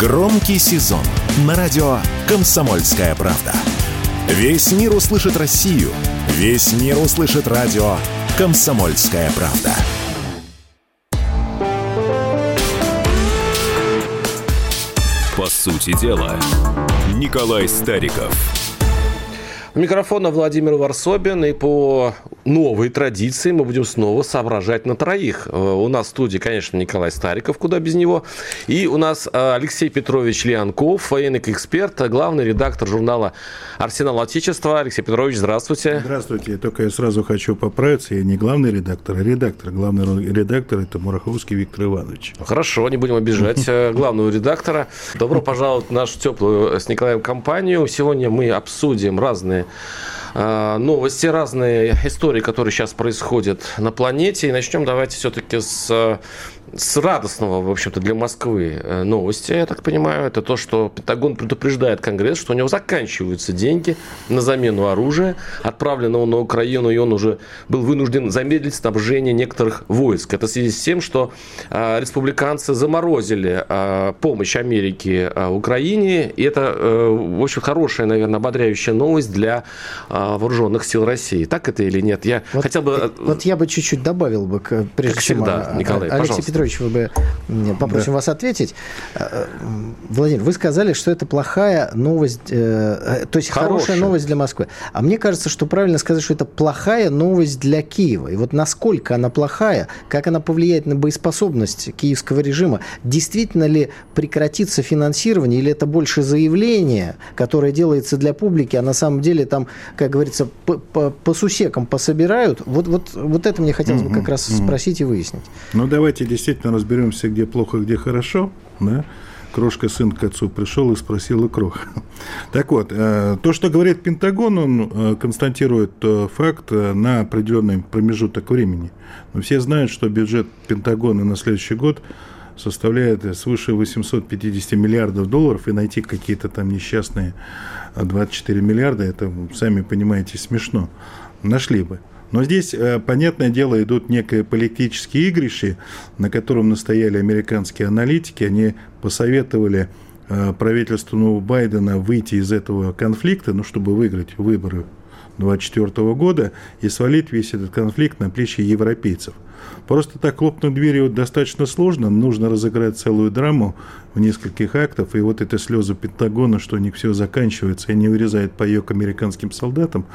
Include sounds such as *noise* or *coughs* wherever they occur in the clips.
Громкий сезон на радио «Комсомольская правда». Весь мир услышит Россию. Весь мир услышит радио «Комсомольская правда». По сути дела, Николай Стариков – микрофона Владимир Варсобин. И по новой традиции мы будем снова соображать на троих. Э, у нас в студии, конечно, Николай Стариков, куда без него. И у нас э, Алексей Петрович Леонков, военный эксперт, главный редактор журнала «Арсенал Отечества». Алексей Петрович, здравствуйте. Здравствуйте. Только я сразу хочу поправиться. Я не главный редактор, а редактор. Главный редактор – это Мураховский Виктор Иванович. Хорошо, не будем обижать э, главного редактора. Добро пожаловать в нашу теплую с Николаем компанию. Сегодня мы обсудим разные новости, разные истории, которые сейчас происходят на планете. И начнем давайте все-таки с с радостного, в общем-то, для Москвы э, новости, я так понимаю, это то, что Пентагон предупреждает Конгресс, что у него заканчиваются деньги на замену оружия, отправленного на Украину, и он уже был вынужден замедлить снабжение некоторых войск. Это в связи с тем, что э, республиканцы заморозили э, помощь Америки Украине, и это, в общем, хорошая, наверное, ободряющая новость для вооруженных сил России. Так это или нет? Я вот, хотел бы... Вот я бы чуть-чуть добавил бы, прежде как чем... Всегда, Николай, Алексей пожалуйста. Петрович, вы бы попросим да. вас ответить. Э, Владимир, вы сказали, что это плохая новость, э, э, то есть хорошая. хорошая новость для Москвы. А мне кажется, что правильно сказать, что это плохая новость для Киева. И вот насколько она плохая, как она повлияет на боеспособность киевского режима, действительно ли прекратится финансирование, или это больше заявление, которое делается для публики, а на самом деле там, как говорится, по, по, по сусекам пособирают. Вот, вот, вот это мне хотелось бы как раз спросить и выяснить. Ну, давайте действительно действительно разберемся, где плохо, где хорошо, да, Крошка сын к отцу пришел и спросил крох. *laughs* Так вот, э, то, что говорит Пентагон, он э, констатирует э, факт на определенный промежуток времени. Но все знают, что бюджет Пентагона на следующий год составляет свыше 850 миллиардов долларов, и найти какие-то там несчастные 24 миллиарда, это, сами понимаете, смешно. Нашли бы. Но здесь, э, понятное дело, идут некие политические игрищи, на котором настояли американские аналитики. Они посоветовали э, правительству Байдена выйти из этого конфликта, ну, чтобы выиграть выборы 2024 года и свалить весь этот конфликт на плечи европейцев. Просто так хлопнуть дверью достаточно сложно, нужно разыграть целую драму в нескольких актов, и вот это слезы Пентагона, что у них все заканчивается и не вырезает паек американским солдатам,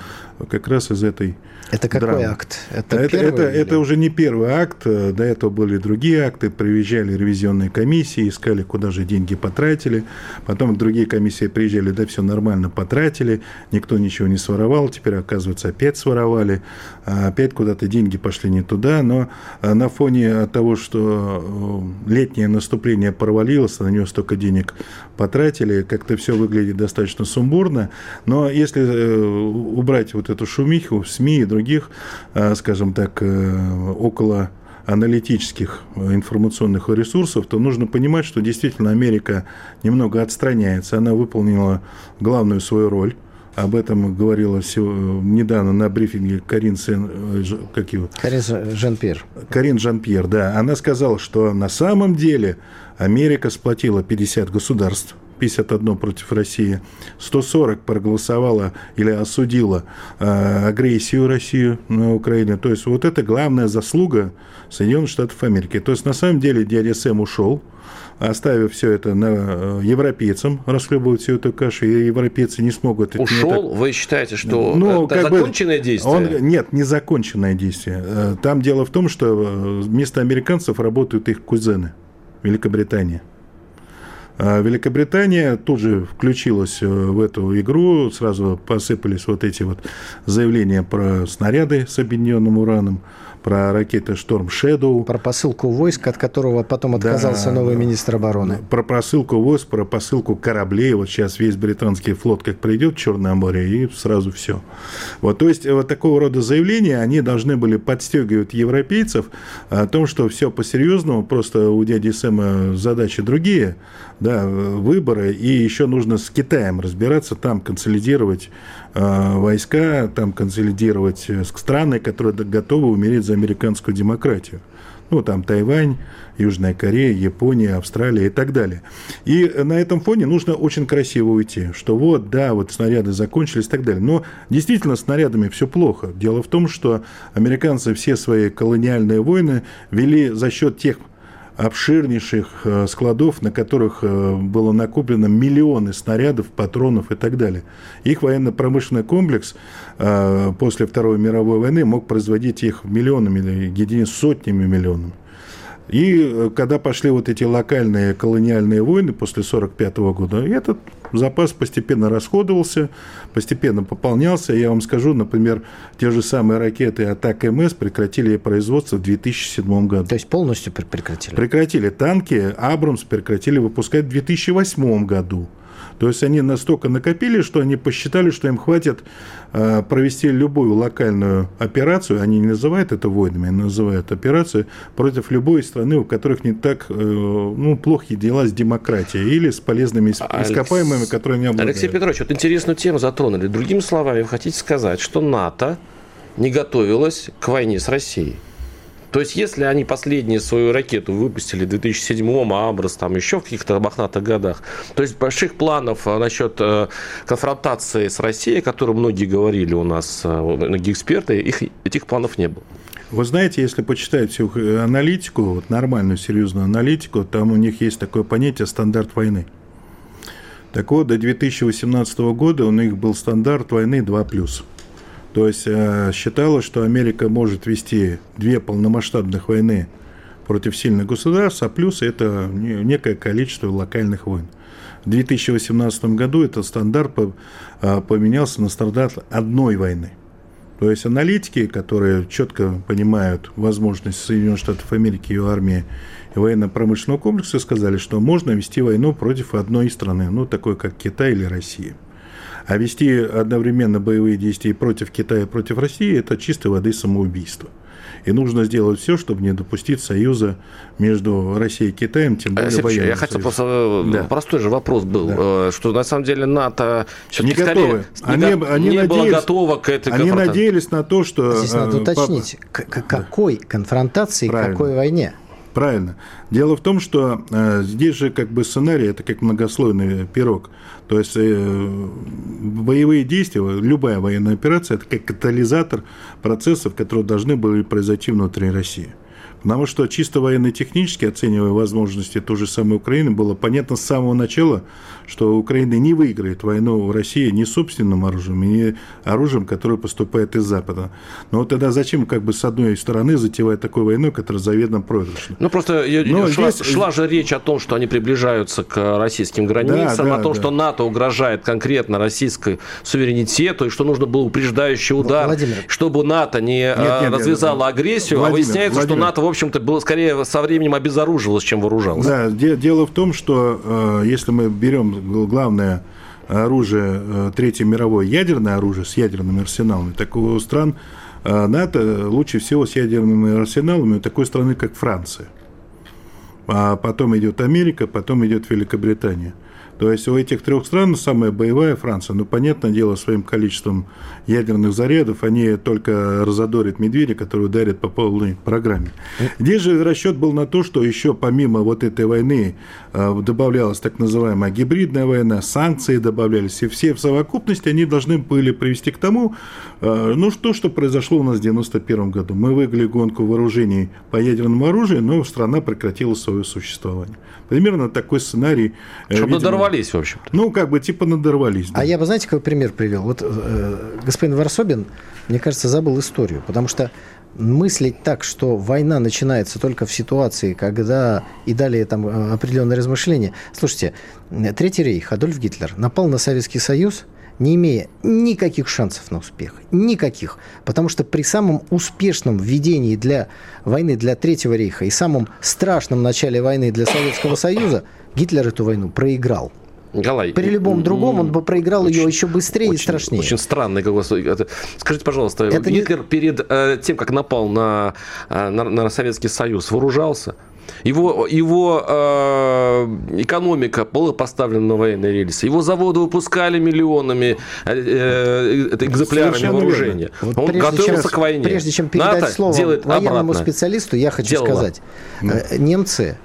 как раз из этой это какой драмы. акт? Это, это, это, это уже не первый акт, до этого были другие акты, приезжали ревизионные комиссии, искали, куда же деньги потратили, потом другие комиссии приезжали, да, все нормально потратили, никто ничего не своровал, теперь, оказывается, опять своровали, а опять куда-то деньги пошли не туда, но а, на фоне того, что э, летнее наступление провалилось, на него столько денег потратили, как-то все выглядит достаточно сумбурно, но если э, убрать вот эту шумиху в СМИ и других, э, скажем так, около аналитических информационных ресурсов, то нужно понимать, что действительно Америка немного отстраняется. Она выполнила главную свою роль об этом говорила недавно на брифинге Карин Сен... Э, как его? Карин Жан-Пьер. Карин Жан-Пьер, да. Она сказала, что на самом деле Америка сплотила 50 государств, 51 против России, 140 проголосовала или осудила э, агрессию России на Украину. То есть вот это главная заслуга Соединенных Штатов Америки. То есть на самом деле дядя Сэм ушел, оставив все это на э, европейцам, расхлебывать всю эту кашу, и европейцы не смогут... Ушел? Так... Вы считаете, что ну, это законченное бы, действие? Он, нет, не законченное действие. Э, там дело в том, что э, вместо американцев работают их кузены Великобритания. А Великобритания тут же включилась в эту игру, сразу посыпались вот эти вот заявления про снаряды с объединенным ураном, про ракеты «Шторм Шэдоу». Про посылку войск, от которого потом отказался да, новый министр обороны. Про посылку войск, про посылку кораблей. Вот сейчас весь британский флот как придет в Черное море, и сразу все. Вот, то есть вот такого рода заявления, они должны были подстегивать европейцев о том, что все по-серьезному, просто у дяди Сэма задачи другие, да, выборы, и еще нужно с Китаем разбираться, там консолидировать э, войска, там консолидировать э, страны, которые готовы умереть за американскую демократию. Ну, там Тайвань, Южная Корея, Япония, Австралия и так далее. И на этом фоне нужно очень красиво уйти, что вот, да, вот снаряды закончились и так далее. Но действительно снарядами все плохо. Дело в том, что американцы все свои колониальные войны вели за счет тех обширнейших э, складов, на которых э, было накоплено миллионы снарядов, патронов и так далее. Их военно-промышленный комплекс э, после Второй мировой войны мог производить их миллионами единиц сотнями миллионов. И когда пошли вот эти локальные колониальные войны после 1945 года, этот запас постепенно расходовался, постепенно пополнялся. Я вам скажу, например, те же самые ракеты «Атак МС» прекратили производство в 2007 году. То есть полностью прекратили? Прекратили. Танки «Абрамс» прекратили выпускать в 2008 году. То есть они настолько накопили, что они посчитали, что им хватит э, провести любую локальную операцию, они не называют это войнами, они называют операцию против любой страны, у которых не так э, ну, плохие дела с демократией или с полезными ископаемыми, которые не обладают. Алексей Петрович, вот интересную тему затронули. Другими словами, вы хотите сказать, что НАТО не готовилась к войне с Россией? То есть, если они последнюю свою ракету выпустили в 2007-м, а Абрас там еще в каких-то мохнатых годах, то есть больших планов э, насчет э, конфронтации с Россией, о которой многие говорили у нас, э, многие эксперты, их, этих планов не было. Вы знаете, если почитать всю аналитику, вот нормальную, серьезную аналитику, там у них есть такое понятие «стандарт войны». Так вот, до 2018 года у них был стандарт войны 2+. То есть э, считалось, что Америка может вести две полномасштабных войны против сильных государств, а плюс это некое количество локальных войн. В 2018 году этот стандарт э, поменялся на стандарт одной войны. То есть аналитики, которые четко понимают возможность Соединенных Штатов Америки, ее армии и военно-промышленного комплекса, сказали, что можно вести войну против одной страны, ну, такой как Китай или Россия. А вести одновременно боевые действия против Китая и против России – это чистой воды самоубийство. И нужно сделать все, чтобы не допустить союза между Россией и Китаем, тем более Алексей, Я хотел просто... Э, да. Простой же вопрос был, да. Э, что на самом деле НАТО не готовы. Они, не, они не надеялись, было готово к этой Они надеялись на то, что... Здесь надо э, уточнить, к какой конфронтации, Правильно. какой войне? Правильно. Дело в том, что э, здесь же как бы сценарий это как многослойный пирог. То есть э, боевые действия, любая военная операция это как катализатор процессов, которые должны были произойти внутри России. Потому что чисто военно-технически, оценивая возможности той же самой Украины, было понятно с самого начала, что Украина не выиграет войну в России ни собственным оружием, ни оружием, которое поступает из Запада. Но вот тогда зачем как бы с одной стороны затевать такую войну, которая заведомо проигрышна? Ну просто Но шла, здесь... шла же речь о том, что они приближаются к российским границам, да, да, о том, да. что НАТО угрожает конкретно российской суверенитету, и что нужно был упреждающий удар, Владимир. чтобы НАТО не нет, нет, э, развязало нет, агрессию, Владимир, а выясняется, Владимир. что НАТО, в общем-то, было скорее со временем обезоруживалось, чем вооружалось. Да, дело в том, что э, если мы берем главное оружие э, Третьей мировой, ядерное оружие с ядерными арсеналами, так у стран э, НАТО лучше всего с ядерными арсеналами такой страны, как Франция. А потом идет Америка, потом идет Великобритания – то есть у этих трех стран самая боевая Франция. Ну, понятное дело, своим количеством ядерных зарядов они только разодорят медведя, который ударит по полной программе. Здесь же расчет был на то, что еще помимо вот этой войны э, добавлялась так называемая гибридная война, санкции добавлялись, и все в совокупности они должны были привести к тому, э, ну, что, что произошло у нас в 1991 году. Мы выиграли гонку вооружений по ядерному оружию, но страна прекратила свое существование. Примерно такой сценарий. Э, Чтобы видимо, надорвались, в общем. Ну, как бы типа надорвались. Да. А я бы, знаете, какой пример привел? Вот э, господин Варсобин, мне кажется, забыл историю, потому что мыслить так, что война начинается только в ситуации, когда и далее там э, определенные размышления. Слушайте, Третий рейх, Адольф Гитлер, напал на Советский Союз – не имея никаких шансов на успех. Никаких. Потому что при самом успешном введении для войны для Третьего рейха и самом страшном начале войны для Советского Союза Гитлер эту войну проиграл. Николай, При любом другом он бы проиграл очень, ее еще быстрее очень, и страшнее. Очень странный голос. Скажите, пожалуйста, Это Гитлер не... перед э, тем, как напал на, э, на, на Советский Союз, вооружался? Его, его э, экономика была поставлена на военные рельсы. Его заводы выпускали миллионами э, э, экземплярами вооружения. Вот Он готовился чем, к войне. Прежде чем передать НАТО слово военному обратно. специалисту, я хочу Делала. сказать. Э, немцы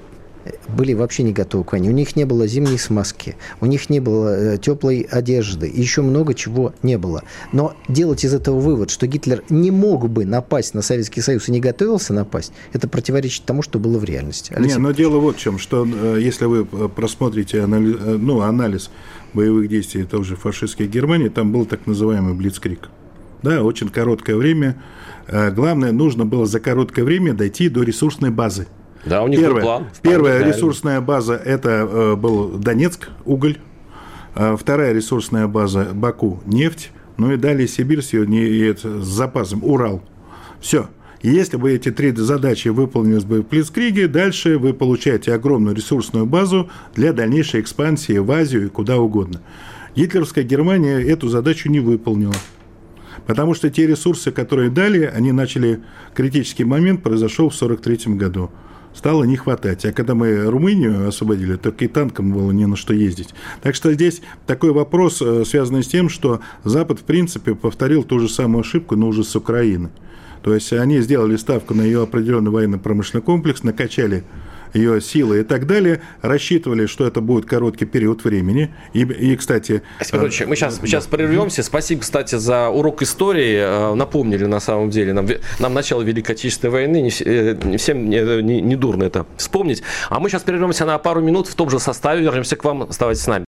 были вообще не готовы к войне. У них не было зимней смазки, у них не было э, теплой одежды, еще много чего не было. Но делать из этого вывод, что Гитлер не мог бы напасть на Советский Союз и не готовился напасть, это противоречит тому, что было в реальности. Алексей... Не, но дело вот в чем, что э, если вы э, просмотрите анализ, ну, анализ боевых действий той же фашистской Германии, там был так называемый Блицкрик. Да, очень короткое время. Главное, нужно было за короткое время дойти до ресурсной базы. Да, у них первая, был план. Первая реально. ресурсная база – это э, был Донецк, уголь. А вторая ресурсная база – Баку, нефть. Ну и далее Сибирь с, ее, с запасом, Урал. Все. если бы эти три задачи выполнились бы в Плицкриге, дальше вы получаете огромную ресурсную базу для дальнейшей экспансии в Азию и куда угодно. Гитлеровская Германия эту задачу не выполнила. Потому что те ресурсы, которые дали, они начали... Критический момент произошел в 1943 году стало не хватать. А когда мы Румынию освободили, только и танкам было не на что ездить. Так что здесь такой вопрос, э, связанный с тем, что Запад, в принципе, повторил ту же самую ошибку, но уже с Украины. То есть они сделали ставку на ее определенный военно-промышленный комплекс, накачали ее силы и так далее, рассчитывали, что это будет короткий период времени. И, и кстати... Спасибо, э, мы сейчас, сейчас прервемся. Спасибо, кстати, за урок истории. Э, напомнили, на самом деле, нам, нам начало Великой Отечественной войны. Не, э, не всем не, не, не дурно это вспомнить. А мы сейчас прервемся на пару минут в том же составе. Вернемся к вам. Оставайтесь с нами.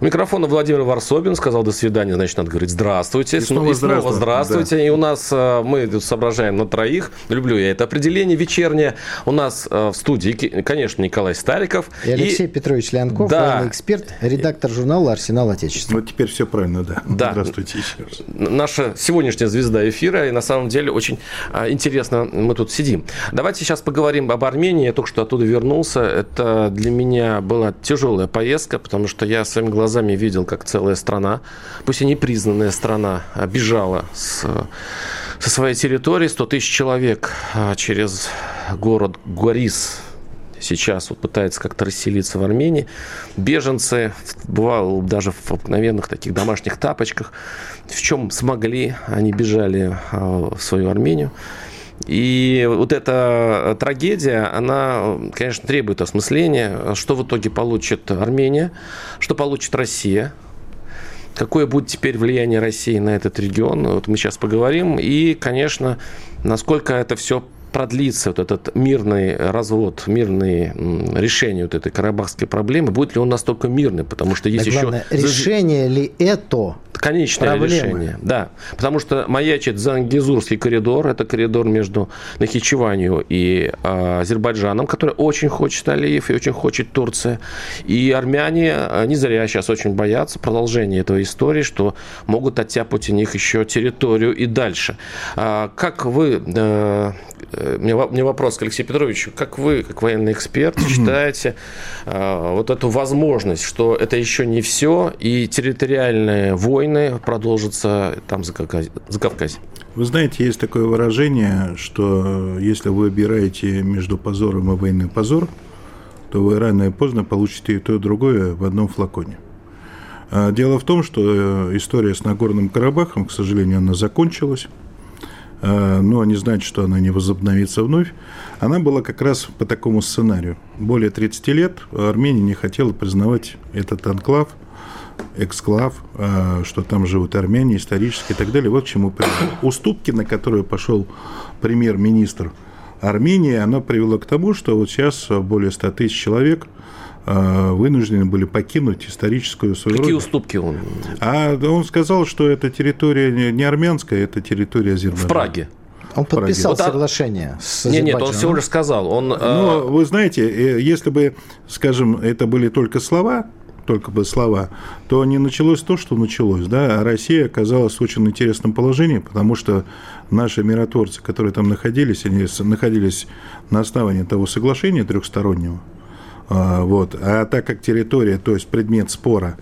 у микрофона Владимир Варсобин сказал до свидания, значит, надо говорить здравствуйте. И снова, и снова здравствуйте. Да. И у нас э, мы тут соображаем на троих. Люблю я это определение вечернее. У нас э, в студии, конечно, Николай Стариков. И Алексей и... Петрович Леонков, да. военный эксперт, редактор журнала «Арсенал Отечества». Вот теперь все правильно, да. да. Здравствуйте еще раз. Наша сегодняшняя звезда эфира. И на самом деле очень э, интересно мы тут сидим. Давайте сейчас поговорим об Армении. Я только что оттуда вернулся. Это для меня была тяжелая поездка, потому что я своими глазами глазами видел, как целая страна, пусть и непризнанная страна, бежала с, со своей территории. 100 тысяч человек а, через город Гуарис сейчас вот пытается как-то расселиться в Армении. Беженцы, бывало даже в обыкновенных таких домашних тапочках, в чем смогли, они бежали а, в свою Армению. И вот эта трагедия, она, конечно, требует осмысления, что в итоге получит Армения, что получит Россия, какое будет теперь влияние России на этот регион, вот мы сейчас поговорим, и, конечно, насколько это все продлится вот этот мирный развод, мирное решение вот этой карабахской проблемы, будет ли он настолько мирный, потому что есть так еще... Главное, решение ли это конечное проблемы. решение. Да, потому что маячит Зангизурский коридор, это коридор между Нахичеванью и э, Азербайджаном, который очень хочет Алиев и очень хочет Турция. И армяне а, не зря сейчас очень боятся продолжения этой истории, что могут оттяпать у них еще территорию и дальше. А, как вы э, Э, мне, мне вопрос к Алексею Петровичу. Как вы, как военный эксперт, считаете э, вот эту возможность, что это еще не все, и территориальные войны продолжатся там за, Кавказ... за Кавказе? Вы знаете, есть такое выражение, что если вы выбираете между позором и войной позор, то вы рано и поздно получите и то, и другое в одном флаконе. А дело в том, что э, история с Нагорным Карабахом, к сожалению, она закончилась. Э, но не значит, что она не возобновится вновь, она была как раз по такому сценарию. Более 30 лет Армения не хотела признавать этот анклав, эксклав, э, что там живут армяне исторически и так далее. Вот к чему привело. *coughs* Уступки, на которые пошел премьер-министр Армении, оно привело к тому, что вот сейчас более 100 тысяч человек вынуждены были покинуть историческую свою Какие родину. уступки он? А он сказал, что это территория не армянская, это территория Азербайджана. В Праге? Он подписал вот, соглашение с Нет, нет, он всего лишь сказал. Он, ну, вы знаете, если бы, скажем, это были только слова, только бы слова, то не началось то, что началось. Да? А Россия оказалась в очень интересном положении, потому что наши миротворцы, которые там находились, они находились на основании того соглашения трехстороннего. А, вот. А так как территория, то есть предмет спора,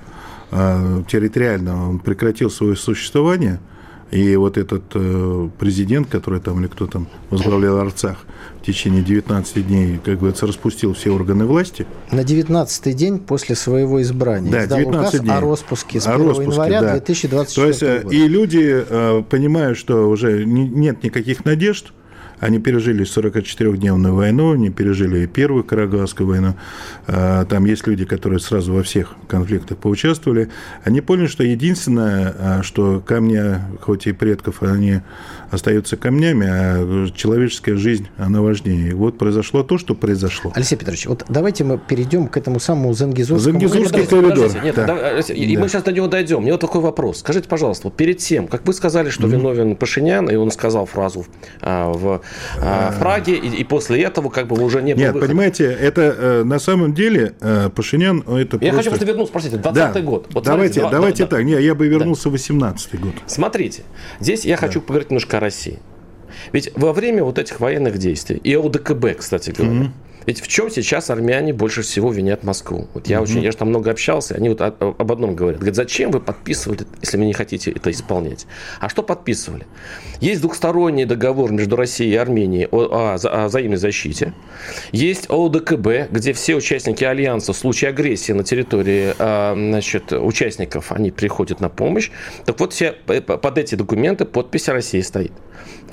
а, территориально прекратил свое существование – и вот этот э, президент, который там, или кто там возглавлял Арцах, в течение 19 дней, как говорится, распустил все органы власти. На 19 день после своего избрания да, издал 19 указ дней. о распуске с 1 распуске, января да. 2024 То есть, э, года. И люди, э, понимают, что уже нет никаких надежд, они пережили 44-дневную войну, они пережили и Первую Караганскую войну. А, там есть люди, которые сразу во всех конфликтах поучаствовали. Они поняли, что единственное, а, что камни, хоть и предков, они остаются камнями, а человеческая жизнь, она важнее. И вот произошло то, что произошло. Алексей Петрович, вот давайте мы перейдем к этому самому Зангизурскому. Зангизурский коридор. Нет, да. да. И да. мы сейчас до него дойдем. Мне вот такой вопрос. Скажите, пожалуйста, вот перед тем, как вы сказали, что mm-hmm. виновен Пашинян, и он сказал фразу а, в а, в Праге, и, и после этого как бы уже не было Нет, выхода. понимаете, это э, на самом деле э, Пашинян, это Я просто... хочу просто вернуться, спросите, 20 да. год. Вот давайте смотрите, давайте да, так, не, я бы вернулся да. в 18 год. Смотрите, здесь я да. хочу поговорить немножко о России. Ведь во время вот этих военных действий, и ОДКБ, кстати говоря, mm-hmm. Ведь в чем сейчас армяне больше всего винят Москву? Вот я mm-hmm. очень, я же там много общался, они вот об одном говорят. Говорят, зачем вы подписывали, если вы не хотите это исполнять? А что подписывали? Есть двухсторонний договор между Россией и Арменией о, о, о взаимной защите. Есть ОДКБ, где все участники альянса в случае агрессии на территории а, значит, участников, они приходят на помощь. Так вот, все, э, под эти документы подпись России стоит.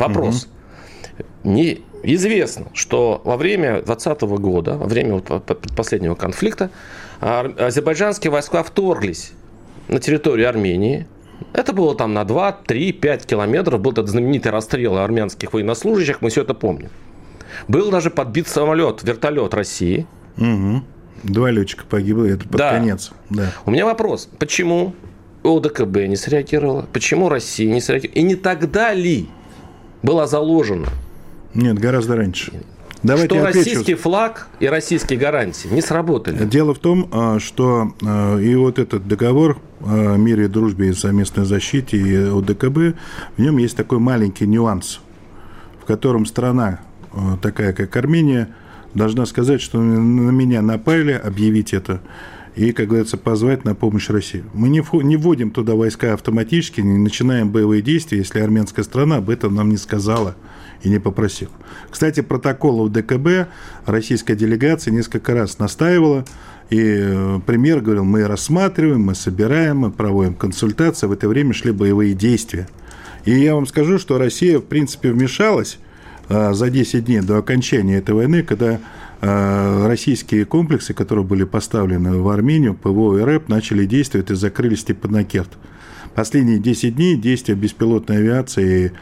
Вопрос. Mm-hmm. Не, Известно, что во время 2020 года, во время последнего конфликта, азербайджанские войска вторглись на территорию Армении. Это было там на 2, 3, 5 километров. Был этот знаменитый расстрел армянских военнослужащих, мы все это помним. Был даже подбит самолет, вертолет России. Угу. Два летчика погибло, это под да. конец. Да. У меня вопрос, почему ОДКБ не среагировала, почему Россия не среагировала, и не тогда ли была заложена нет, гораздо раньше. Давайте что российский флаг и российские гарантии не сработали. Дело в том, а, что а, и вот этот договор о мире, дружбе и совместной защите и ОДКБ, в нем есть такой маленький нюанс, в котором страна, такая как Армения, должна сказать, что на меня напали, объявить это, и, как говорится, позвать на помощь России. Мы не, не вводим туда войска автоматически, не начинаем боевые действия, если армянская страна об этом нам не сказала – и не попросил. Кстати, протокол ДКБ российская делегация несколько раз настаивала, и э, премьер говорил, мы рассматриваем, мы собираем, мы проводим консультации, в это время шли боевые действия. И я вам скажу, что Россия, в принципе, вмешалась э, за 10 дней до окончания этой войны, когда российские комплексы, которые были поставлены в Армению, ПВО и РЭП, начали действовать и закрыли Степанакерт. Последние 10 дней действия беспилотной авиации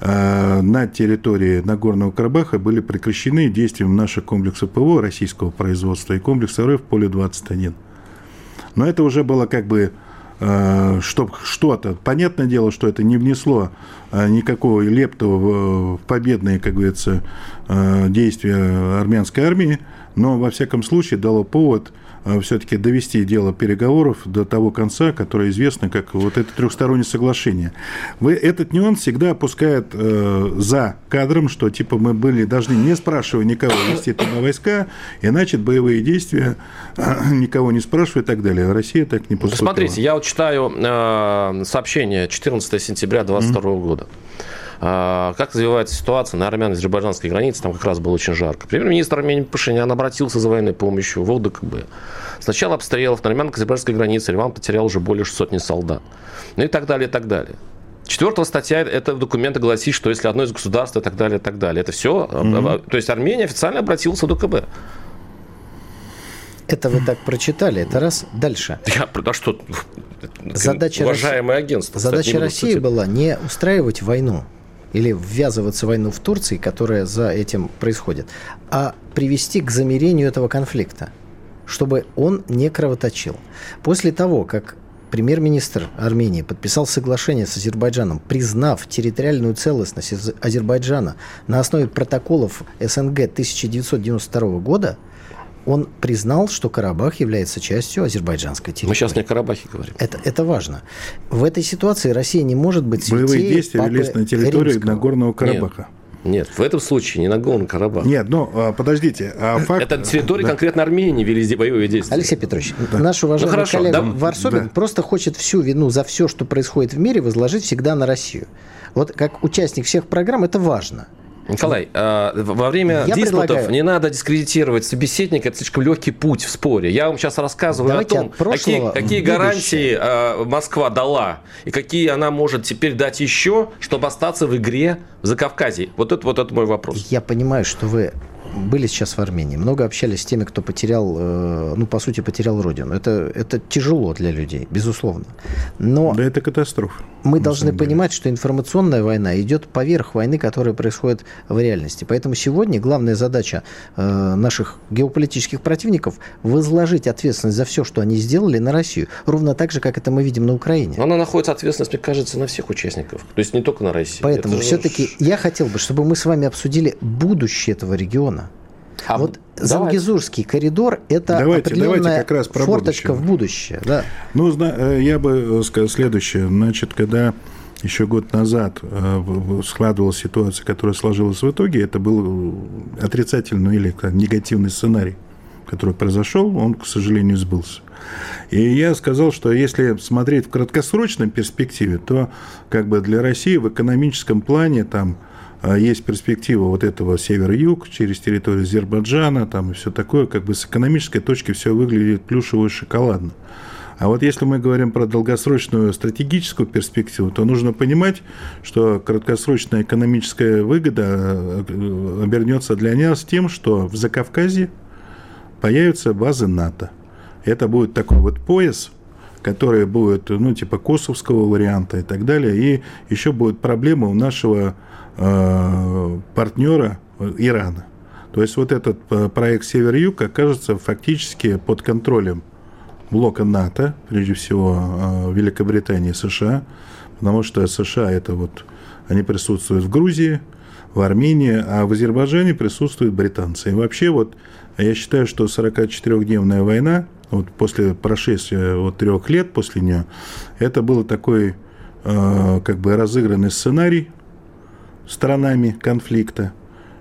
Э, на территории Нагорного Карабаха были прекращены действием наших комплексов ПВО российского производства и комплекса РФ «Поле-21». Но это уже было как бы э, что-то. Понятное дело, что это не внесло э, никакого лепту в победные, как говорится, действия армянской армии, но во всяком случае дало повод Э, все-таки довести дело переговоров до того конца, которое известно как вот это трехстороннее соглашение. Вы этот нюанс всегда опускают э, за кадром, что типа мы были должны не спрашивая никого вести туда войска, иначе боевые действия э, *clears throat* никого не спрашивая и так далее. Россия так не поступила. Смотрите, я вот читаю э, сообщение 14 сентября 2022 mm-hmm. года. А, как развивается ситуация на армяно-азербайджанской границе, там как раз было очень жарко. Премьер-министр Армении Пашинян обратился за военной помощью в ОДКБ. С начала обстрелов на армяно-азербайджанской границе Ливан потерял уже более сотни солдат. Ну и так далее, и так далее. Четвертая статья это документа гласит, что если одно из государств и так далее, и так далее. Это все. Mm-hmm. То есть Армения официально обратилась в ОДКБ. Это вы так прочитали, это раз. Дальше. Я, да что, задача уважаемое агентство. Задача России была не устраивать войну, или ввязываться в войну в Турции, которая за этим происходит, а привести к замерению этого конфликта. чтобы он не кровоточил. После того, как премьер-министр Армении подписал соглашение с Азербайджаном, признав территориальную целостность Азербайджана на основе протоколов СНГ 1992 года, он признал, что Карабах является частью азербайджанской территории. Мы сейчас не о Карабахе говорим. Это, это важно. В этой ситуации Россия не может быть Боевые действия велись на территории Римского. Нагорного Карабаха. Нет. Нет, в этом случае не Нагорный Карабах. Нет, ну, а, подождите. А факт... Это территория да. конкретно Армении вели боевые действия. Алексей Петрович, да. наш уважаемый ну, хорошо, коллега да. Варсобин да. просто хочет всю вину за все, что происходит в мире, возложить всегда на Россию. Вот как участник всех программ это важно. Николай, а, во время я диспутов предлагаю... не надо дискредитировать собеседника, это слишком легкий путь в споре. Я вам сейчас рассказываю Давайте о том, какие, какие гарантии а, Москва дала и какие она может теперь дать еще, чтобы остаться в игре в Закавказье. Вот это, вот это мой вопрос. Я понимаю, что вы были сейчас в Армении, много общались с теми, кто потерял, э, ну, по сути, потерял родину. Это, это тяжело для людей, безусловно. Но да это катастрофа. Мы должны понимать, что информационная война идет поверх войны, которая происходит в реальности. Поэтому сегодня главная задача э, наших геополитических противников возложить ответственность за все, что они сделали, на Россию. Ровно так же, как это мы видим на Украине. Но она находится ответственность, мне кажется, на всех участников. То есть не только на России. Поэтому это все-таки же... я хотел бы, чтобы мы с вами обсудили будущее этого региона. А вот давайте. Зангизурский коридор – это давайте, определенная давайте как раз про форточка будущее. в будущее. Да. Ну, э, я бы сказал следующее. Значит, когда еще год назад э, складывалась ситуация, которая сложилась в итоге, это был отрицательный или негативный сценарий, который произошел, он, к сожалению, сбылся. И я сказал, что если смотреть в краткосрочной перспективе, то как бы для России в экономическом плане там есть перспектива вот этого север-юг через территорию Азербайджана там и все такое, как бы с экономической точки все выглядит плюшево и шоколадно. А вот если мы говорим про долгосрочную стратегическую перспективу, то нужно понимать, что краткосрочная экономическая выгода э, обернется для нас тем, что в Закавказье появятся базы НАТО. Это будет такой вот пояс, который будет, ну, типа косовского варианта и так далее. И еще будет проблема у нашего Э, партнера Ирана. То есть вот этот э, проект «Север-Юг» окажется фактически под контролем блока НАТО, прежде всего э, Великобритании и США, потому что США это вот, они присутствуют в Грузии, в Армении, а в Азербайджане присутствуют британцы. И вообще вот я считаю, что 44-дневная война, вот после прошествия вот трех лет после нее, это был такой как бы разыгранный сценарий, сторонами конфликта,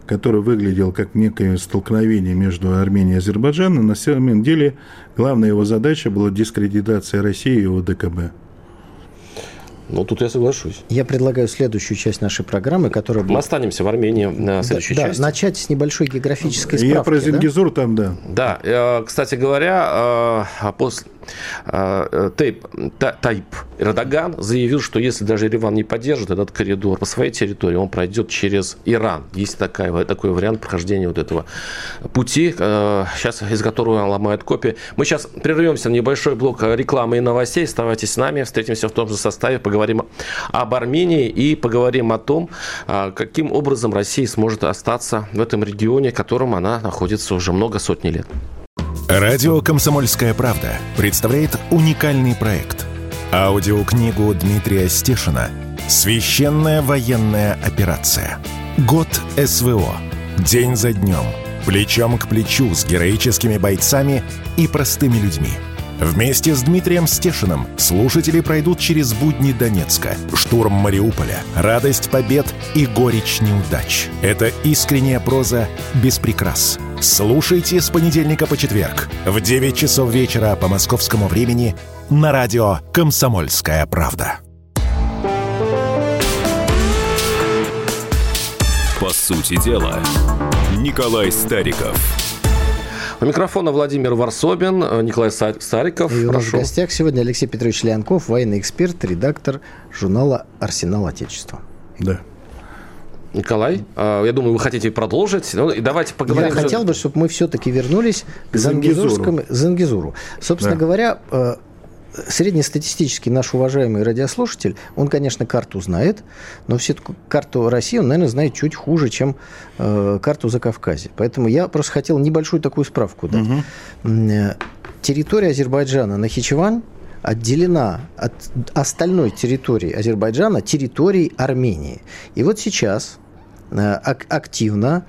который выглядел как некое столкновение между Арменией и Азербайджаном, на самом деле главная его задача была дискредитация России и ОДКБ. Ну, тут я соглашусь. Я предлагаю следующую часть нашей программы, которая будет... Мы останемся в Армении на следующей да, части. Да, начать с небольшой географической справки. Я про Зингизур да? там, да. Да, э, кстати говоря, э, после Э, Тейп, Тайп Эрдоган заявил, что если даже Ереван не поддержит этот коридор по своей территории, он пройдет через Иран. Есть такая, такой вариант прохождения вот этого пути, сейчас э, из которого он ломает копии. Мы сейчас прервемся на небольшой блок рекламы и новостей. Оставайтесь с нами, встретимся в том же составе, поговорим об Армении и поговорим о том, э, каким образом Россия сможет остаться в этом регионе, в котором она находится уже много сотни лет. Радио «Комсомольская правда» представляет уникальный проект. Аудиокнигу Дмитрия Стешина «Священная военная операция. Год СВО. День за днем. Плечом к плечу с героическими бойцами и простыми людьми». Вместе с Дмитрием Стешиным слушатели пройдут через будни Донецка, штурм Мариуполя, радость побед и горечь неудач. Это искренняя проза без прикрас – Слушайте с понедельника по четверг в 9 часов вечера по московскому времени на радио «Комсомольская правда». По сути дела, Николай Стариков. У микрофона Владимир Варсобин, Николай Стариков. И у нас в гостях сегодня Алексей Петрович Леонков, военный эксперт, редактор журнала «Арсенал Отечества». Да. Николай, а, я думаю, вы хотите продолжить. Ну, и давайте поговорим. Я хотел бы, чтобы мы все-таки вернулись к Зангизурскому Зангизуру. Собственно да. говоря, э, среднестатистический наш уважаемый радиослушатель, он, конечно, карту знает, но все-таки карту России он, наверное, знает чуть хуже, чем э, карту Закавказья. Поэтому я просто хотел небольшую такую справку дать. Угу. Территория Азербайджана Нахичевань отделена от остальной территории Азербайджана территорией Армении. И вот сейчас э, активно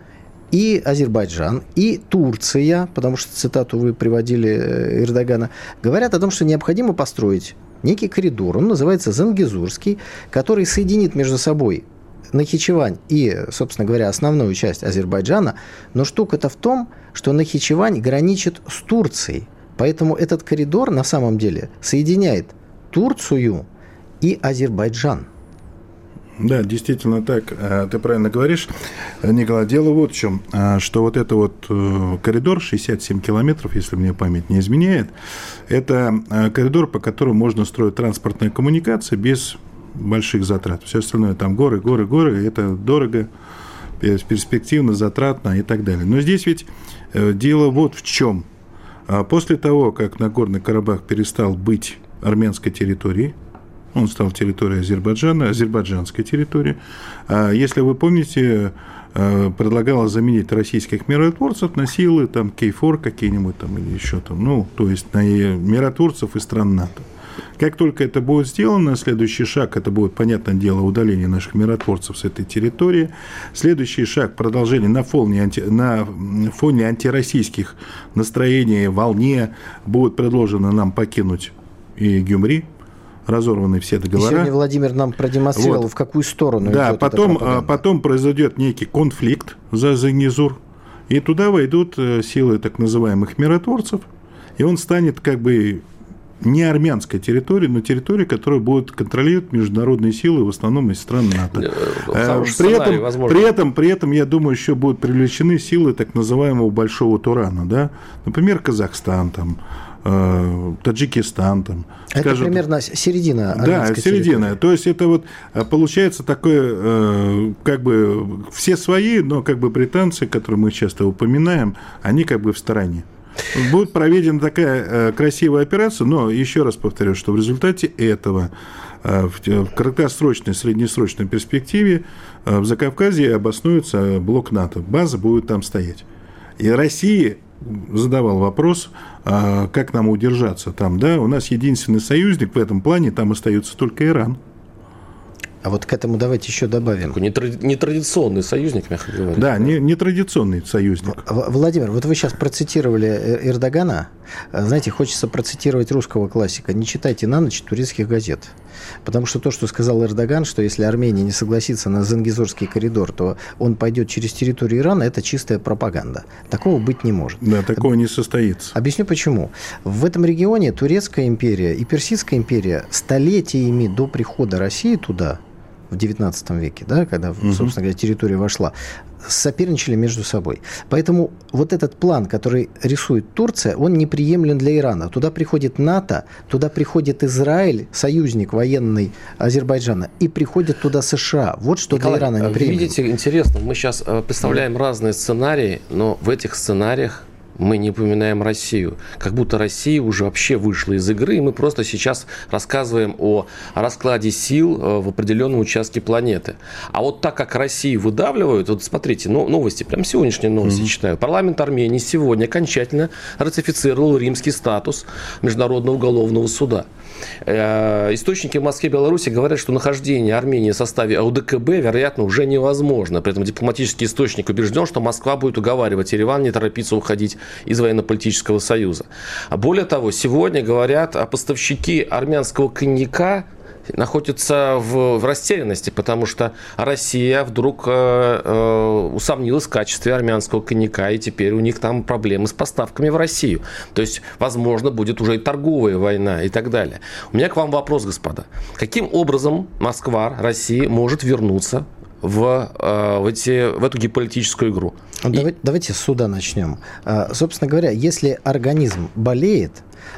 и Азербайджан, и Турция, потому что цитату вы приводили э, Эрдогана, говорят о том, что необходимо построить некий коридор, он называется Зангизурский, который соединит между собой Нахичевань и, собственно говоря, основную часть Азербайджана. Но штука-то в том, что Нахичевань граничит с Турцией. Поэтому этот коридор на самом деле соединяет Турцию и Азербайджан. Да, действительно так. А, ты правильно говоришь, Николай. Дело вот в чем, а, что вот это вот э, коридор 67 километров, если мне память не изменяет, это а, коридор, по которому можно строить транспортные коммуникации без больших затрат. Все остальное там горы, горы, горы, это дорого, перспективно, затратно и так далее. Но здесь ведь э, дело вот в чем. После того, как Нагорный Карабах перестал быть армянской территорией, он стал территорией Азербайджана, азербайджанской территории. А если вы помните, э, предлагала заменить российских миротворцев на силы там Кейфор какие-нибудь там или еще там, ну, то есть на миротворцев из стран НАТО. Как только это будет сделано, следующий шаг, это будет, понятное дело, удаление наших миротворцев с этой территории. Следующий шаг, продолжение на фоне, анти, на фоне антироссийских настроений, волне, будет предложено нам покинуть и Гюмри, разорваны все договора. И сегодня Владимир нам продемонстрировал, вот. в какую сторону Да, потом, а, потом произойдет некий конфликт за Занизур, и туда войдут э, силы так называемых миротворцев, и он станет как бы не армянской территорией, но территорией, которую будут контролировать международные силы, в основном из стран НАТО. Э, э, при этом, при, этом, при этом, я думаю, еще будут привлечены силы так называемого Большого Турана. Да? Например, Казахстан, там, Э, Таджикистан. Там, это скажем, примерно середина. Да, середина. Территории. То есть это вот э, получается такое, э, как бы все свои, но как бы британцы, которые мы часто упоминаем, они как бы в стороне. Будет проведена такая красивая операция, но еще раз повторю, что в результате этого в краткосрочной, среднесрочной перспективе в Закавказье обоснуется блок НАТО. База будет там стоять. И Россия задавал вопрос, а как нам удержаться там, да, у нас единственный союзник в этом плане, там остается только Иран. А вот к этому давайте еще добавим. Нетрадиционный союзник, мягко говоря. Да, не, нетрадиционный союзник. Владимир, вот вы сейчас процитировали э, Эрдогана. Знаете, хочется процитировать русского классика. Не читайте на ночь турецких газет. Потому что то, что сказал Эрдоган, что если Армения не согласится на Зангизорский коридор, то он пойдет через территорию Ирана, это чистая пропаганда. Такого быть не может. Да, такого не состоится. Объясню почему. В этом регионе Турецкая империя и Персидская империя столетиями до прихода России туда в XIX веке, да, когда, угу. собственно говоря, территория вошла, соперничали между собой. Поэтому вот этот план, который рисует Турция, он неприемлем для Ирана. Туда приходит НАТО, туда приходит Израиль, союзник военный Азербайджана, и приходит туда США. Вот что Николай, для Ирана неприемлемо. Видите, интересно, мы сейчас э, представляем разные сценарии, но в этих сценариях мы не упоминаем Россию. Как будто Россия уже вообще вышла из игры, и мы просто сейчас рассказываем о раскладе сил э, в определенном участке планеты. А вот так как Россию выдавливают, вот смотрите, новости, прям сегодняшние новости mm-hmm. читаю. Парламент Армении сегодня окончательно ратифицировал римский статус Международного уголовного суда. Э, источники в Москве и Беларуси говорят, что нахождение Армении в составе АУДКБ, вероятно, уже невозможно. При этом дипломатический источник убежден, что Москва будет уговаривать Ереван не торопиться уходить из военно-политического союза. А более того, сегодня говорят о поставщике армянского коньяка находится в, в растерянности, потому что Россия вдруг э, э, усомнилась в качестве армянского коньяка, и теперь у них там проблемы с поставками в Россию. То есть, возможно, будет уже и торговая война и так далее. У меня к вам вопрос, господа. Каким образом Москва, Россия может вернуться в, э, в, эти, в эту геополитическую игру. Давайте, и... давайте с начнем. А, собственно говоря, если организм болеет,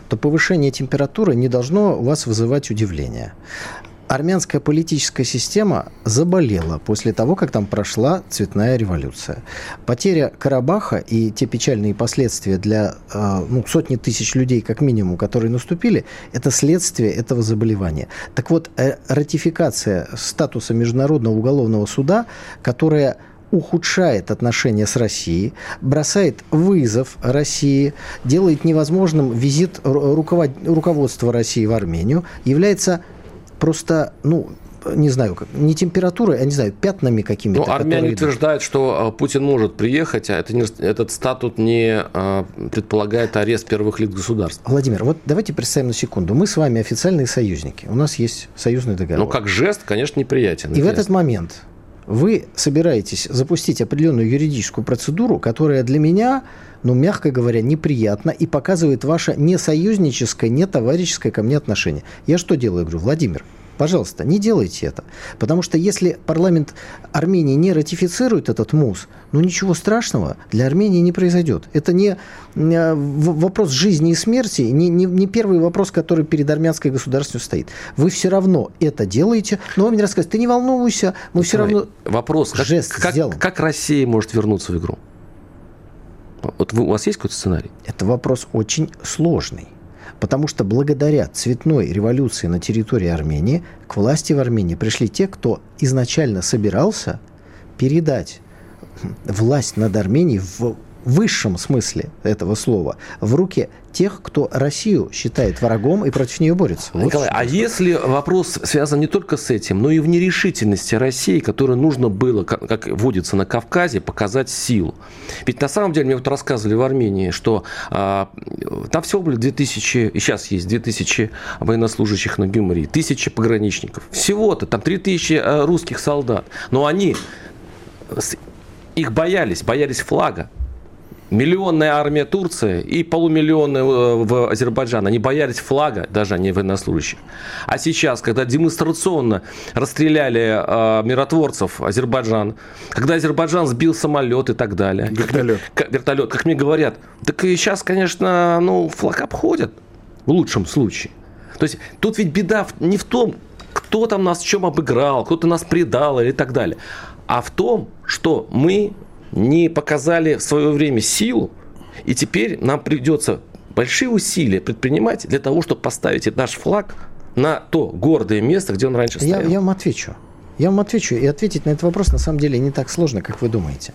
то повышение температуры не должно у вас вызывать удивления. Армянская политическая система заболела после того, как там прошла цветная революция. Потеря Карабаха и те печальные последствия для э, ну, сотни тысяч людей, как минимум, которые наступили, это следствие этого заболевания. Так вот, э, ратификация статуса Международного уголовного суда, которая ухудшает отношения с Россией, бросает вызов России, делает невозможным визит руководства России в Армению, является просто, ну, не знаю, как, не температурой, а не знаю, пятнами какими-то. Ну, армяне утверждают, что а, Путин может приехать, а это не, этот статут не а, предполагает арест первых лиц государств. Владимир, вот давайте представим на секунду. Мы с вами официальные союзники. У нас есть союзный договор. Ну, как жест, конечно, неприятен. И в этот момент вы собираетесь запустить определенную юридическую процедуру, которая для меня, ну, мягко говоря, неприятна и показывает ваше не союзническое, не товарищеское ко мне отношение. Я что делаю? Я говорю, Владимир, Пожалуйста, не делайте это. Потому что если парламент Армении не ратифицирует этот МУС, ну ничего страшного для Армении не произойдет. Это не э, вопрос жизни и смерти, не, не, не первый вопрос, который перед армянской государственностью стоит. Вы все равно это делаете, но вы мне рассказываете, ты не волнуйся, мы все равно Вопрос, жест как, сделаем. Как, как Россия может вернуться в игру? Вот вы, у вас есть какой-то сценарий? Это вопрос очень сложный. Потому что благодаря цветной революции на территории Армении к власти в Армении пришли те, кто изначально собирался передать власть над Арменией в высшем смысле этого слова в руки тех, кто Россию считает врагом и против нее борется. Вот Николай, а если вопрос связан не только с этим, но и в нерешительности России, которой нужно было, как, как водится на Кавказе, показать силу. Ведь на самом деле мне вот рассказывали в Армении, что а, там всего были 2000, и сейчас есть 2000 военнослужащих на Гюмри, 1000 пограничников. Всего-то там 3000 а, русских солдат. Но они их боялись, боялись флага миллионная армия Турции и полумиллионная э, в Азербайджан. Они боялись флага, даже они военнослужащих. А сейчас, когда демонстрационно расстреляли э, миротворцев Азербайджан, когда Азербайджан сбил самолет и так далее. Вертолет. Как, вертолет, как мне говорят. Так и сейчас, конечно, ну, флаг обходят в лучшем случае. То есть тут ведь беда не в том, кто там нас в чем обыграл, кто-то нас предал или так далее, а в том, что мы не показали в свое время силу, и теперь нам придется большие усилия предпринимать для того, чтобы поставить наш флаг на то гордое место, где он раньше стоял. Я, я вам отвечу. Я вам отвечу. И ответить на этот вопрос на самом деле не так сложно, как вы думаете.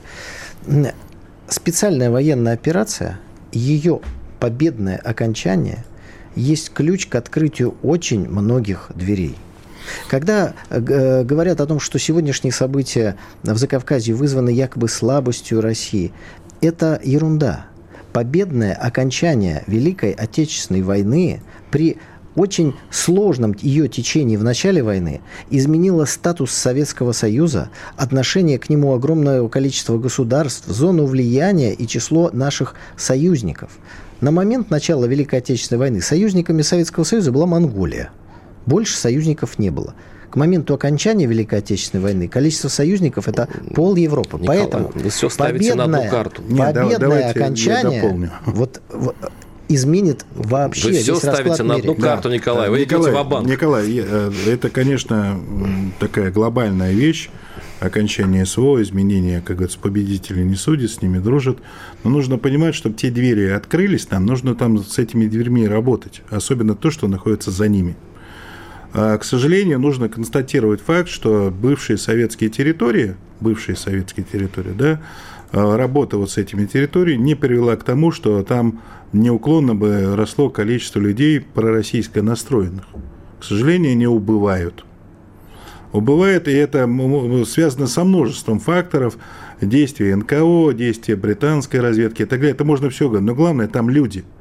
Специальная военная операция, ее победное окончание есть ключ к открытию очень многих дверей. Когда э, э, говорят о том, что сегодняшние события в Закавказье вызваны якобы слабостью России, это ерунда. Победное окончание Великой Отечественной войны при очень сложном ее течении в начале войны изменило статус Советского Союза, отношение к нему огромного количества государств, зону влияния и число наших союзников. На момент начала Великой Отечественной войны союзниками Советского Союза была Монголия – больше союзников не было. К моменту окончания Великой Отечественной войны количество союзников это пол Европы. Николай, Поэтому вы все ставите победное, на одну карту. Нет, победное окончание *laughs* вот, вот изменит вообще Вы все ставите на одну карту, да. Николай. Вы Николай, идете в банк Николай, э, это, конечно, такая глобальная вещь окончание СВО, изменение, как говорится, победителей не судят, с ними дружат. Но нужно понимать, чтобы те двери открылись, нам нужно там с этими дверьми работать, особенно то, что находится за ними. А, к сожалению, нужно констатировать факт, что бывшие советские территории, бывшие советские территории, да, а, работа вот с этими территориями не привела к тому, что там неуклонно бы росло количество людей пророссийско настроенных. К сожалению, не убывают. Убывает, и это связано со множеством факторов, действия НКО, действия британской разведки и так далее. Это можно все говорить, но главное, там люди –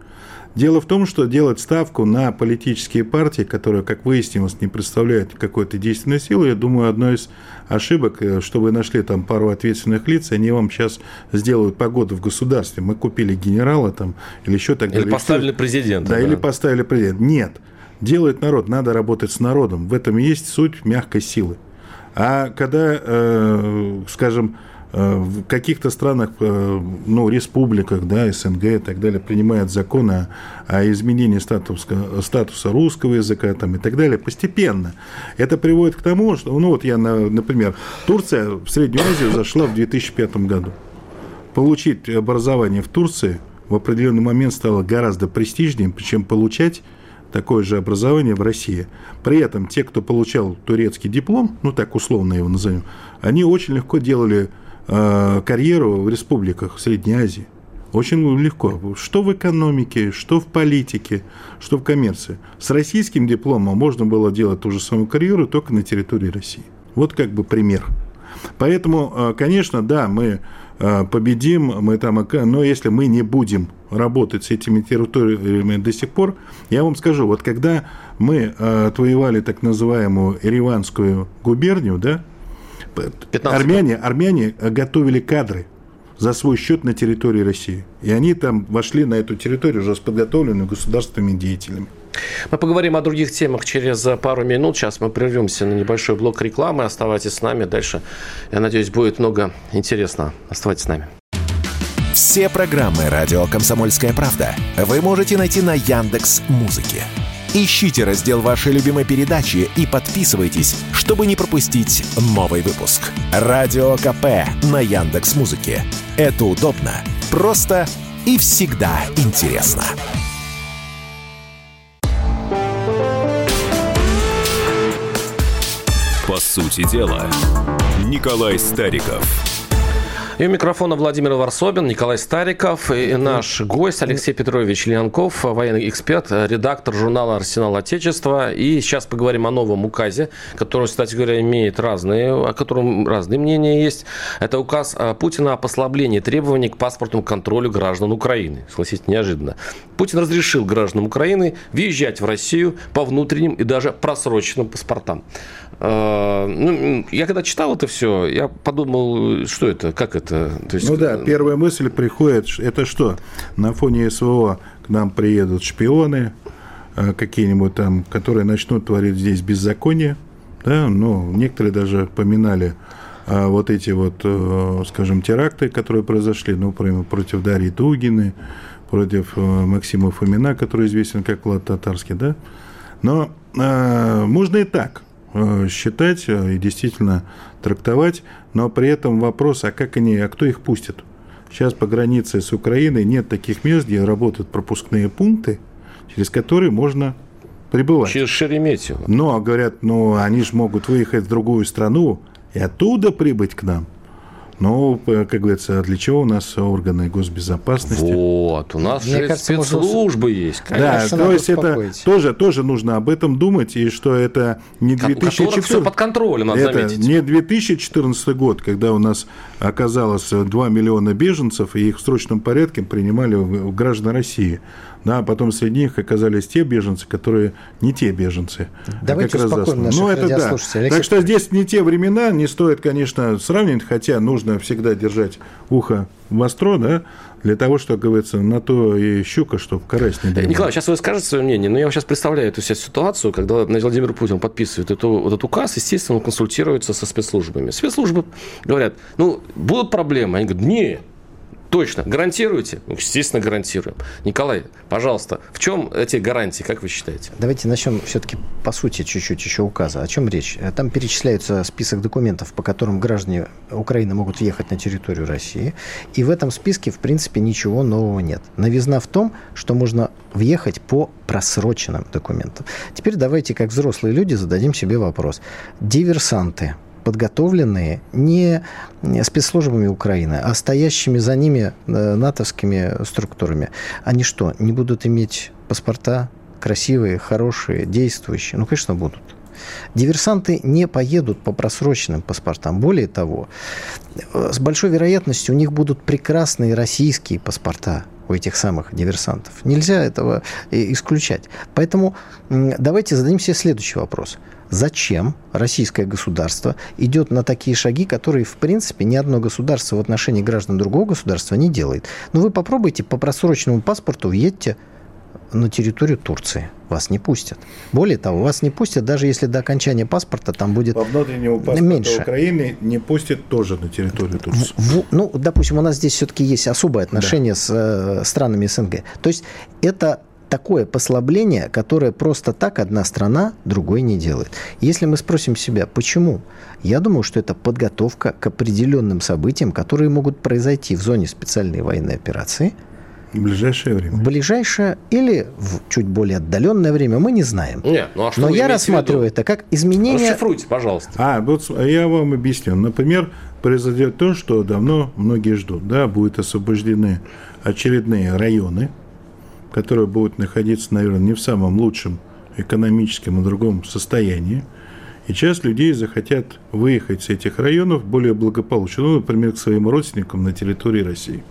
Дело в том, что делать ставку на политические партии, которые, как выяснилось, не представляют какой-то действенной силы, я думаю, одной из ошибок, э, что вы нашли там пару ответственных лиц, они вам сейчас сделают погоду в государстве. Мы купили генерала там или еще так далее. Или поставили президента. Да, да, или поставили президента. Нет. Делает народ, надо работать с народом. В этом и есть суть мягкой силы. А когда, э, скажем, в каких-то странах, э, ну, республиках, да, СНГ и так далее, принимают законы о изменении статуса, статуса русского языка там, и так далее постепенно. Это приводит к тому, что, ну, вот я, например, Турция в Среднюю Азию зашла в 2005 году. Получить образование в Турции в определенный момент стало гораздо престижнее, чем получать такое же образование в России. При этом те, кто получал турецкий диплом, ну так условно его назовем, они очень легко делали Э, карьеру в республиках Средней Азии. Очень легко. Что в экономике, что в политике, что в коммерции. С российским дипломом можно было делать ту же самую карьеру, только на территории России. Вот как бы пример. Поэтому, э, конечно, да, мы э, победим, мы там, но если мы не будем работать с этими территориями до сих пор, я вам скажу, вот когда мы отвоевали так называемую Ереванскую губернию, да, армяне, армяне готовили кадры за свой счет на территории России. И они там вошли на эту территорию уже с подготовленными государственными деятелями. Мы поговорим о других темах через пару минут. Сейчас мы прервемся на небольшой блок рекламы. Оставайтесь с нами. Дальше, я надеюсь, будет много интересного. Оставайтесь с нами. Все программы «Радио Комсомольская правда» вы можете найти на Яндекс Музыке. Ищите раздел вашей любимой передачи и подписывайтесь, чтобы не пропустить новый выпуск. Радио КП на Яндекс Музыке. Это удобно, просто и всегда интересно. По сути дела, Николай Стариков – и у микрофона Владимир Варсобин, Николай Стариков и наш гость Алексей Петрович Леонков, военный эксперт, редактор журнала «Арсенал Отечества». И сейчас поговорим о новом указе, который, кстати говоря, имеет разные, о котором разные мнения есть. Это указ Путина о послаблении требований к паспортному контролю граждан Украины. Согласитесь, неожиданно. Путин разрешил гражданам Украины въезжать в Россию по внутренним и даже просроченным паспортам. Э, ну, я когда читал это все, я подумал, что это, как это? То есть... Ну да, первая мысль приходит, это что? На фоне СВО к нам приедут шпионы э, какие-нибудь там, которые начнут творить здесь беззаконие. Да, ну, некоторые даже поминали а вот эти вот, э, скажем, теракты, которые произошли, ну, против Дарьи Дугины, против Максима Фомина, который известен как Влад Татарский, да. Но э, можно и так – Э, считать э, и действительно трактовать, но при этом вопрос, а как они, а кто их пустит? Сейчас по границе с Украиной нет таких мест, где работают пропускные пункты, через которые можно прибывать. Через Шереметьево. Но, говорят, ну, они же могут выехать в другую страну и оттуда прибыть к нам. Но, э, как говорится, для чего у нас органы госбезопасности? Вот, у нас Мне же кажется, спецслужбы можно... есть. Конечно, да, то есть это тоже, тоже нужно об этом думать, и что это не 2014... все под контролем, надо это заметить. не 2014 год, когда у нас оказалось 2 миллиона беженцев, и их в срочном порядке принимали граждан России. Да, а потом среди них оказались те беженцы, которые не те беженцы. А Давайте а успокоим наших ну, это да. Алексей так что здесь не те времена, не стоит, конечно, сравнивать, хотя нужно всегда держать ухо востро, да, для того, что, говорится, на то и щука, чтобы карась не дремала. Николай, сейчас вы скажете свое мнение, но я сейчас представляю эту ситуацию, когда Владимир Путин подписывает эту, вот этот указ, естественно, он консультируется со спецслужбами. Спецслужбы говорят, ну, будут проблемы. Они говорят, нет, Точно. Гарантируете? Ну, естественно, гарантируем. Николай, пожалуйста, в чем эти гарантии, как вы считаете? Давайте начнем все-таки по сути чуть-чуть еще указа. О чем речь? Там перечисляются список документов, по которым граждане Украины могут въехать на территорию России. И в этом списке, в принципе, ничего нового нет. Новизна в том, что можно въехать по просроченным документам. Теперь давайте, как взрослые люди, зададим себе вопрос. Диверсанты – подготовленные не спецслужбами Украины, а стоящими за ними э, натовскими структурами. Они что, не будут иметь паспорта красивые, хорошие, действующие? Ну, конечно, будут. Диверсанты не поедут по просроченным паспортам. Более того, э, с большой вероятностью у них будут прекрасные российские паспорта у этих самых диверсантов. Нельзя этого э, исключать. Поэтому давайте зададим себе следующий вопрос – зачем российское государство идет на такие шаги, которые, в принципе, ни одно государство в отношении граждан другого государства не делает. Но ну, вы попробуйте по просроченному паспорту въедьте на территорию Турции. Вас не пустят. Более того, вас не пустят, даже если до окончания паспорта там будет По внутреннему паспорту меньше. Украины не пустят тоже на территорию Турции. В, в, ну, допустим, у нас здесь все-таки есть особое отношение да. с э, странами СНГ. То есть это такое послабление, которое просто так одна страна другой не делает. Если мы спросим себя, почему, я думаю, что это подготовка к определенным событиям, которые могут произойти в зоне специальной военной операции – в ближайшее время. В ближайшее или в чуть более отдаленное время мы не знаем. Нет, ну а что Но я рассматриваю это как изменение... Расшифруйте, пожалуйста. А, вот я вам объясню. Например, произойдет то, что давно многие ждут. Да, будут освобождены очередные районы, которые будут находиться, наверное, не в самом лучшем экономическом и другом состоянии. И часть людей захотят выехать с этих районов более благополучно, ну, например, к своим родственникам на территории России.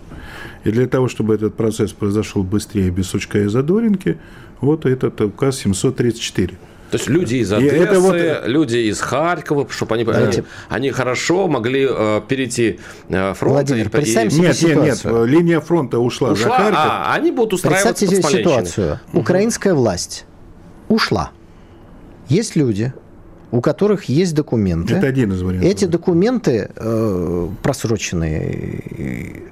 И для того, чтобы этот процесс произошел быстрее, без сучка и задоринки, вот этот указ 734. То есть люди из Одессы, это вот... люди из Харькова, чтобы они, они, они хорошо могли э, перейти э, фронт. Владимир, и, представим и... Нет, нет, нет, линия фронта ушла, ушла за Харьков. А, они будут устраиваться Представьте себе ситуацию. Угу. Украинская власть ушла. Есть люди, у которых есть документы. Это один из вариантов. Эти документы э, просроченные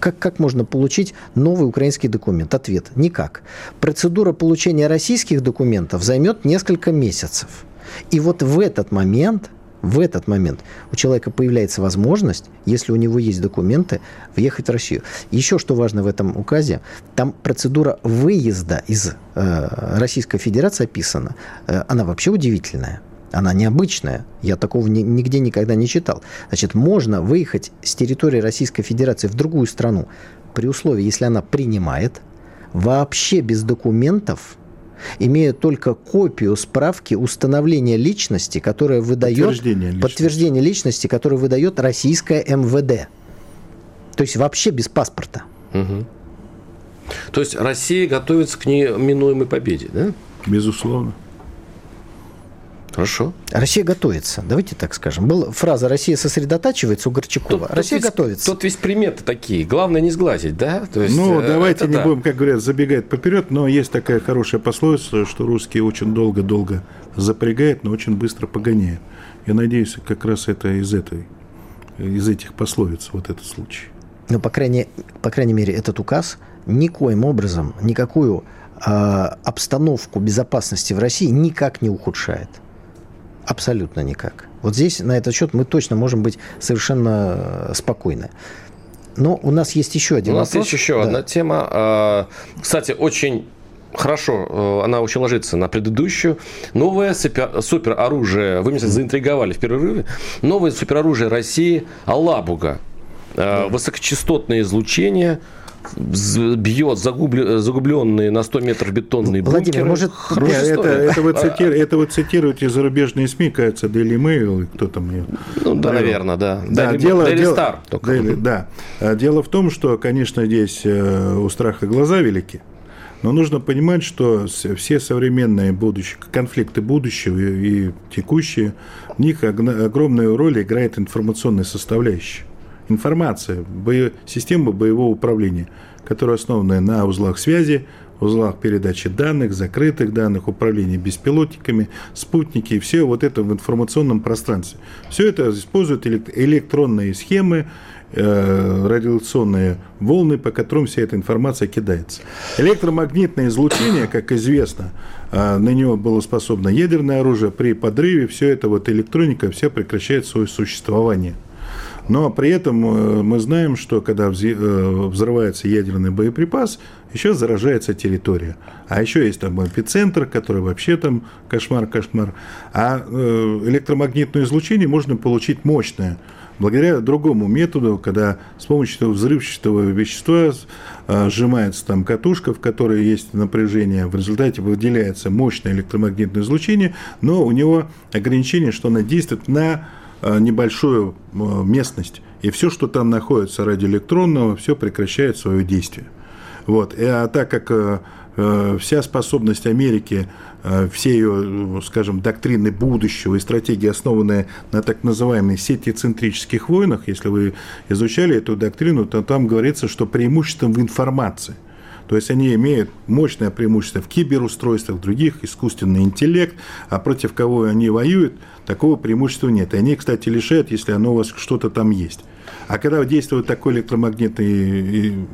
как, как можно получить новый украинский документ? Ответ – никак. Процедура получения российских документов займет несколько месяцев. И вот в этот момент в этот момент у человека появляется возможность, если у него есть документы, въехать в Россию. Еще что важно в этом указе, там процедура выезда из э, Российской Федерации описана. Э, она вообще удивительная. Она необычная. Я такого ни, нигде никогда не читал. Значит, можно выехать с территории Российской Федерации в другую страну при условии, если она принимает, вообще без документов, имея только копию справки установления личности, которая выдает подтверждение личности, подтверждение личности которое выдает российское МВД. То есть вообще без паспорта. Угу. То есть Россия готовится к неминуемой победе, да? Безусловно. Хорошо. Россия готовится, давайте так скажем. Была фраза «Россия сосредотачивается» у Горчакова. Тут, Россия тут готовится. Тут весь приметы такие. Главное не сглазить, да? То есть, ну, э, давайте не да. будем, как говорят, забегать поперед, но есть такая хорошая пословица, что русские очень долго-долго запрягают, но очень быстро погоняют. Я надеюсь, как раз это из этой, из этих пословиц, вот этот случай. Ну, по крайней, по крайней мере, этот указ никоим образом никакую э, обстановку безопасности в России никак не ухудшает. Абсолютно никак. Вот здесь на этот счет мы точно можем быть совершенно э, спокойны. Но у нас есть еще один у вопрос. У нас есть еще да. одна тема. А, кстати, очень хорошо, э, она очень ложится на предыдущую. Новое супероружие, вы меня заинтриговали в перерыве, новое супероружие России Алабуга. Да. Высокочастотное излучение – бьет загубленные на 100 метров бетонные Владимир, бункеры. может... Нет, это, это, вы цитируете, это вы цитируете зарубежные СМИ, кажется, Daily Mail, кто там мне... Ну, да, наверное, да. Да, Daily, дело, Daily дело, Star. Только. Daily, да. А дело в том, что, конечно, здесь э, у страха глаза велики, но нужно понимать, что все современные будущие, конфликты будущего и текущие, в них огромную роль играет информационная составляющая информация, бо... система боевого управления, которая основана на узлах связи, узлах передачи данных, закрытых данных, управления беспилотниками, спутники, все вот это в информационном пространстве. Все это используют электронные схемы, э, радиационные волны, по которым вся эта информация кидается. Электромагнитное излучение, как известно, э, на него было способно ядерное оружие, при подрыве все это вот электроника, все прекращает свое существование. Но при этом э, мы знаем, что когда э, взрывается ядерный боеприпас, еще заражается территория. А еще есть там эпицентр, который вообще там кошмар-кошмар. А э, электромагнитное излучение можно получить мощное благодаря другому методу, когда с помощью взрывчатого вещества сжимается там катушка, в которой есть напряжение, в результате выделяется мощное электромагнитное излучение, но у него ограничение, что оно действует на небольшую э, местность, и все, что там находится радиоэлектронного, все прекращает свое действие. Вот. И, а так как э, вся способность Америки, все ее, скажем, доктрины будущего и стратегии, основанные на так называемой сетицентрических войнах, если вы изучали эту доктрину, то там говорится, что преимуществом в информации – То есть они имеют мощное преимущество в киберустройствах, в других, искусственный интеллект, а против кого они воюют, такого преимущества нет. И они, кстати, лишают, если оно у вас что-то там есть. А когда действует такой электромагнитный,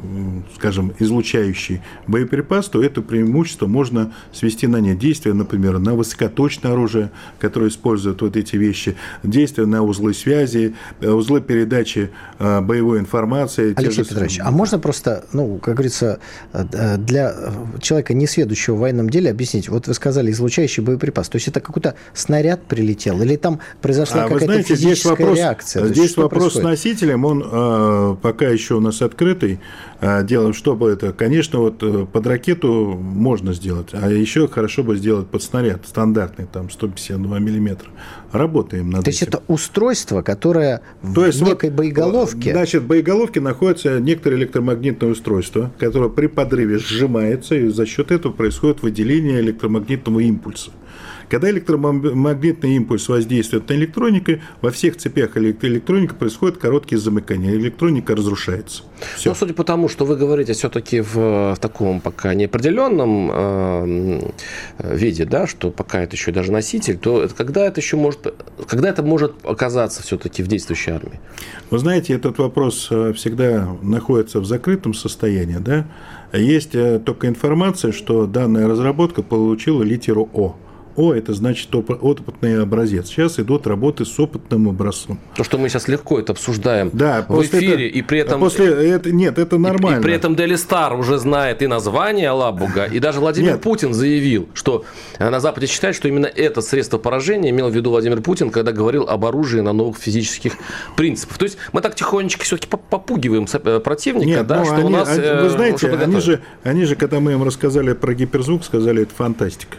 скажем, излучающий боеприпас, то это преимущество можно свести на нет. Действие, например, на высокоточное оружие, которое использует вот эти вещи, действие на узлы связи, э, узлы передачи э, боевой информации. Алексей же... Петрович, а можно просто, ну, как говорится, э, для человека, не сведущего в военном деле, объяснить? Вот вы сказали, излучающий боеприпас. То есть это какой-то снаряд прилетел? Или там произошла а какая-то физическая здесь вопрос, реакция? Здесь вопрос происходит? с носителем, он э, пока еще у нас открытый. Э, делаем, чтобы это, конечно, вот э, под ракету можно сделать, а еще хорошо бы сделать под снаряд стандартный, там 152 миллиметра. Работаем над То этим. есть это устройство, которое То в есть некой вот, боеголовке? Значит, в боеголовке находится некоторое электромагнитное устройство, которое при подрыве сжимается, и за счет этого происходит выделение электромагнитного импульса. Когда электромагнитный импульс воздействует на электронику, во всех цепях электроники происходит короткие замыкания, электроника разрушается. Все. Ну, судя по тому, что вы говорите все-таки в, в таком пока неопределенном э, виде, да, что пока это еще даже носитель, то это, когда это еще может, когда это может оказаться все-таки в действующей армии? Вы знаете, этот вопрос э, всегда находится в закрытом состоянии, да. Есть э, только информация, что данная разработка получила литеру О. О – это значит опытный образец. Сейчас идут работы с опытным образцом. То, что мы сейчас легко это обсуждаем да, в эфире, это, и при этом... После это, нет, это нормально. И, и при этом Дели Стар уже знает и название Алабуга, и даже Владимир нет. Путин заявил, что на Западе считают, что именно это средство поражения имел в виду Владимир Путин, когда говорил об оружии на новых физических принципах. То есть мы так тихонечко все-таки попугиваем э, противника, нет, да, ну, что они, у нас... Они, вы э, знаете, они же, они же, когда мы им рассказали про гиперзвук, сказали, это фантастика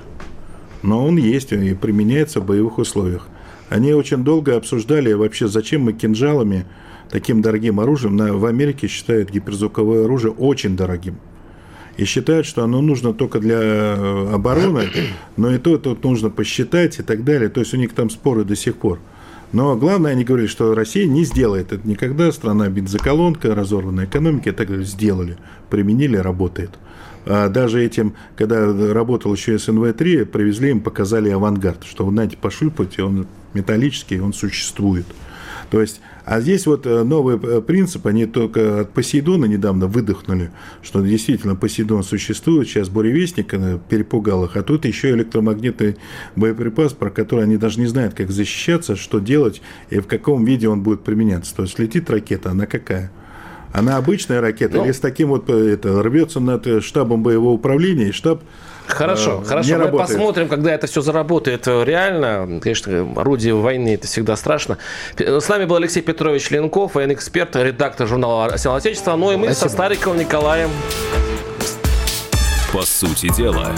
но он есть и применяется в боевых условиях. Они очень долго обсуждали вообще, зачем мы кинжалами, таким дорогим оружием, в Америке считают гиперзвуковое оружие очень дорогим. И считают, что оно нужно только для э, обороны, но и то тут нужно посчитать и так далее. То есть у них там споры до сих пор. Но главное, они говорили, что Россия не сделает это никогда. Страна бензоколонка, разорванная экономика, и так далее. Сделали, применили, работает. А даже этим, когда работал еще СНВ-3, привезли им, показали авангард, что, вы знаете, пошульпать, он металлический, он существует. То есть, а здесь вот э, новый э, принцип, они только от Посейдона недавно выдохнули, что действительно Посейдон существует, сейчас буревестник э, перепугал их, а тут еще электромагнитный боеприпас, про который они даже не знают, как защищаться, что делать и в каком виде он будет применяться. То есть летит ракета, она какая? Она обычная ракета, ну, или с таким вот это рвется над э, штабом боевого управления, и штаб Хорошо, э, хорошо. Мы работает. посмотрим, когда это все заработает реально. Конечно, орудие войны это всегда страшно. С нами был Алексей Петрович Ленков, военный эксперт, редактор журнала «Арсенал Отечества». Ну и мы Спасибо. со Стариковым Николаем. По сути дела.